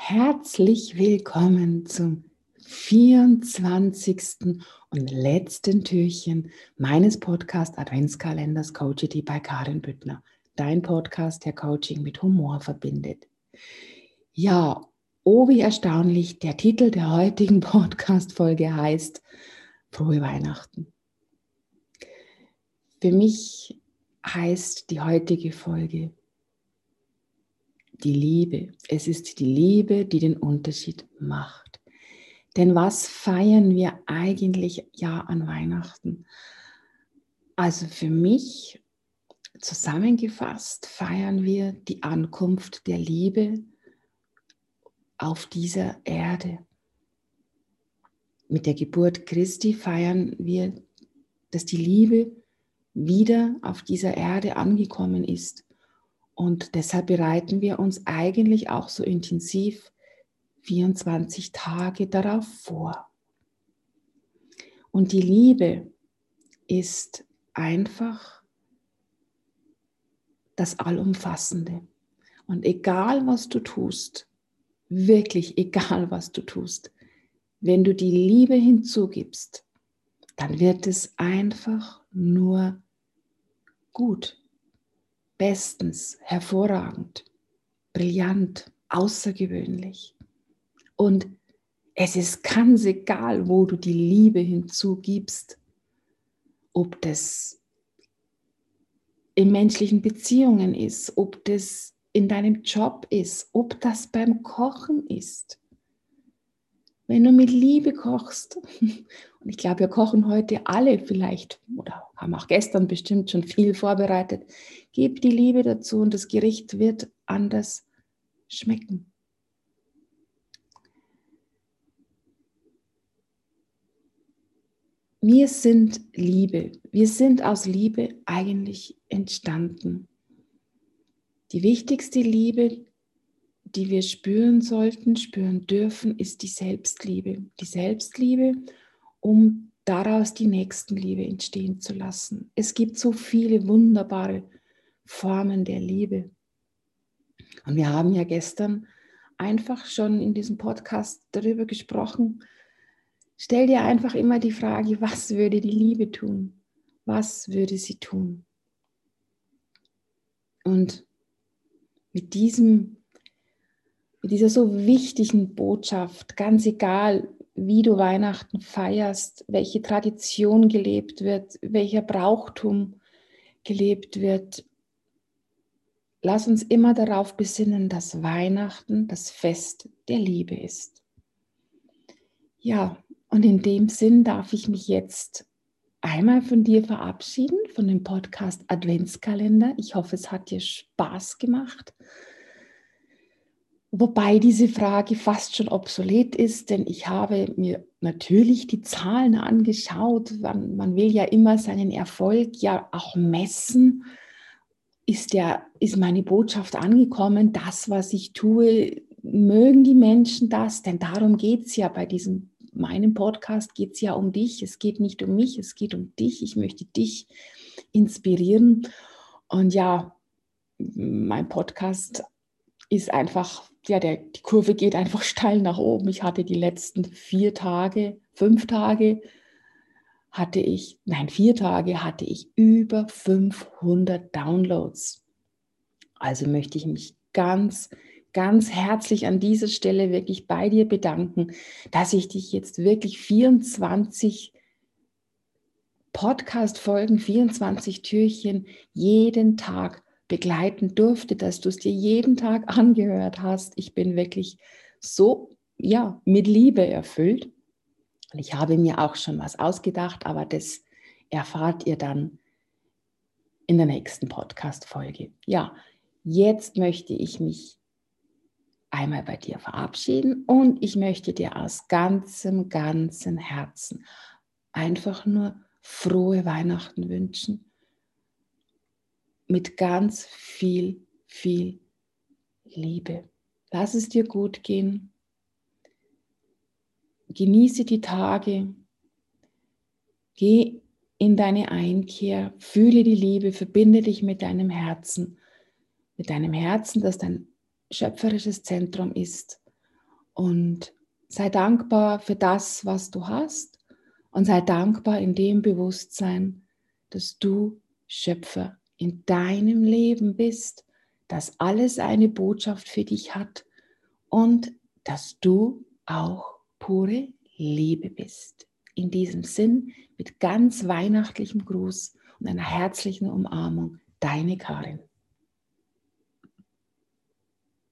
Herzlich willkommen zum 24. und letzten Türchen meines Podcast Adventskalenders Coachity bei Karin Büttner. Dein Podcast, der Coaching mit Humor verbindet. Ja, oh wie erstaunlich, der Titel der heutigen Podcast-Folge heißt Frohe Weihnachten. Für mich heißt die heutige Folge die Liebe. Es ist die Liebe, die den Unterschied macht. Denn was feiern wir eigentlich ja an Weihnachten? Also für mich zusammengefasst feiern wir die Ankunft der Liebe auf dieser Erde. Mit der Geburt Christi feiern wir, dass die Liebe wieder auf dieser Erde angekommen ist und deshalb bereiten wir uns eigentlich auch so intensiv 24 Tage darauf vor. Und die Liebe ist einfach das Allumfassende. Und egal was du tust, wirklich egal was du tust, wenn du die Liebe hinzugibst, dann wird es einfach nur gut bestens, hervorragend, brillant, außergewöhnlich. Und es ist ganz egal, wo du die Liebe hinzugibst, ob das in menschlichen Beziehungen ist, ob das in deinem Job ist, ob das beim Kochen ist. Wenn du mit Liebe kochst, und ich glaube, wir kochen heute alle vielleicht oder haben auch gestern bestimmt schon viel vorbereitet, gib die Liebe dazu und das Gericht wird anders schmecken. Wir sind Liebe. Wir sind aus Liebe eigentlich entstanden. Die wichtigste Liebe, die wir spüren sollten, spüren dürfen, ist die Selbstliebe. Die Selbstliebe, um daraus die Nächstenliebe entstehen zu lassen. Es gibt so viele wunderbare Formen der Liebe. Und wir haben ja gestern einfach schon in diesem Podcast darüber gesprochen. Stell dir einfach immer die Frage, was würde die Liebe tun? Was würde sie tun? Und mit diesem mit dieser so wichtigen Botschaft, ganz egal, wie du Weihnachten feierst, welche Tradition gelebt wird, welcher Brauchtum gelebt wird, lass uns immer darauf besinnen, dass Weihnachten das Fest der Liebe ist. Ja, und in dem Sinn darf ich mich jetzt einmal von dir verabschieden, von dem Podcast Adventskalender. Ich hoffe, es hat dir Spaß gemacht. Wobei diese Frage fast schon obsolet ist, denn ich habe mir natürlich die Zahlen angeschaut. Man, man will ja immer seinen Erfolg ja auch messen. Ist, der, ist meine Botschaft angekommen? Das, was ich tue, mögen die Menschen das? Denn darum geht es ja bei diesem meinem Podcast geht es ja um dich. Es geht nicht um mich, es geht um dich. Ich möchte dich inspirieren. Und ja, mein Podcast ist einfach ja, der, die Kurve geht einfach steil nach oben. Ich hatte die letzten vier Tage, fünf Tage, hatte ich, nein, vier Tage hatte ich über 500 Downloads. Also möchte ich mich ganz, ganz herzlich an dieser Stelle wirklich bei dir bedanken, dass ich dich jetzt wirklich 24 Podcast-Folgen, 24 Türchen jeden Tag begleiten durfte, dass du es dir jeden Tag angehört hast. Ich bin wirklich so, ja, mit Liebe erfüllt. Und ich habe mir auch schon was ausgedacht, aber das erfahrt ihr dann in der nächsten Podcast-Folge. Ja, jetzt möchte ich mich einmal bei dir verabschieden und ich möchte dir aus ganzem, ganzem Herzen einfach nur frohe Weihnachten wünschen mit ganz viel, viel Liebe. Lass es dir gut gehen. Genieße die Tage. Geh in deine Einkehr. Fühle die Liebe. Verbinde dich mit deinem Herzen. Mit deinem Herzen, das dein schöpferisches Zentrum ist. Und sei dankbar für das, was du hast und sei dankbar in dem Bewusstsein, dass du Schöpfer in deinem Leben bist, dass alles eine Botschaft für dich hat und dass du auch pure Liebe bist. In diesem Sinn mit ganz weihnachtlichem Gruß und einer herzlichen Umarmung, deine Karin.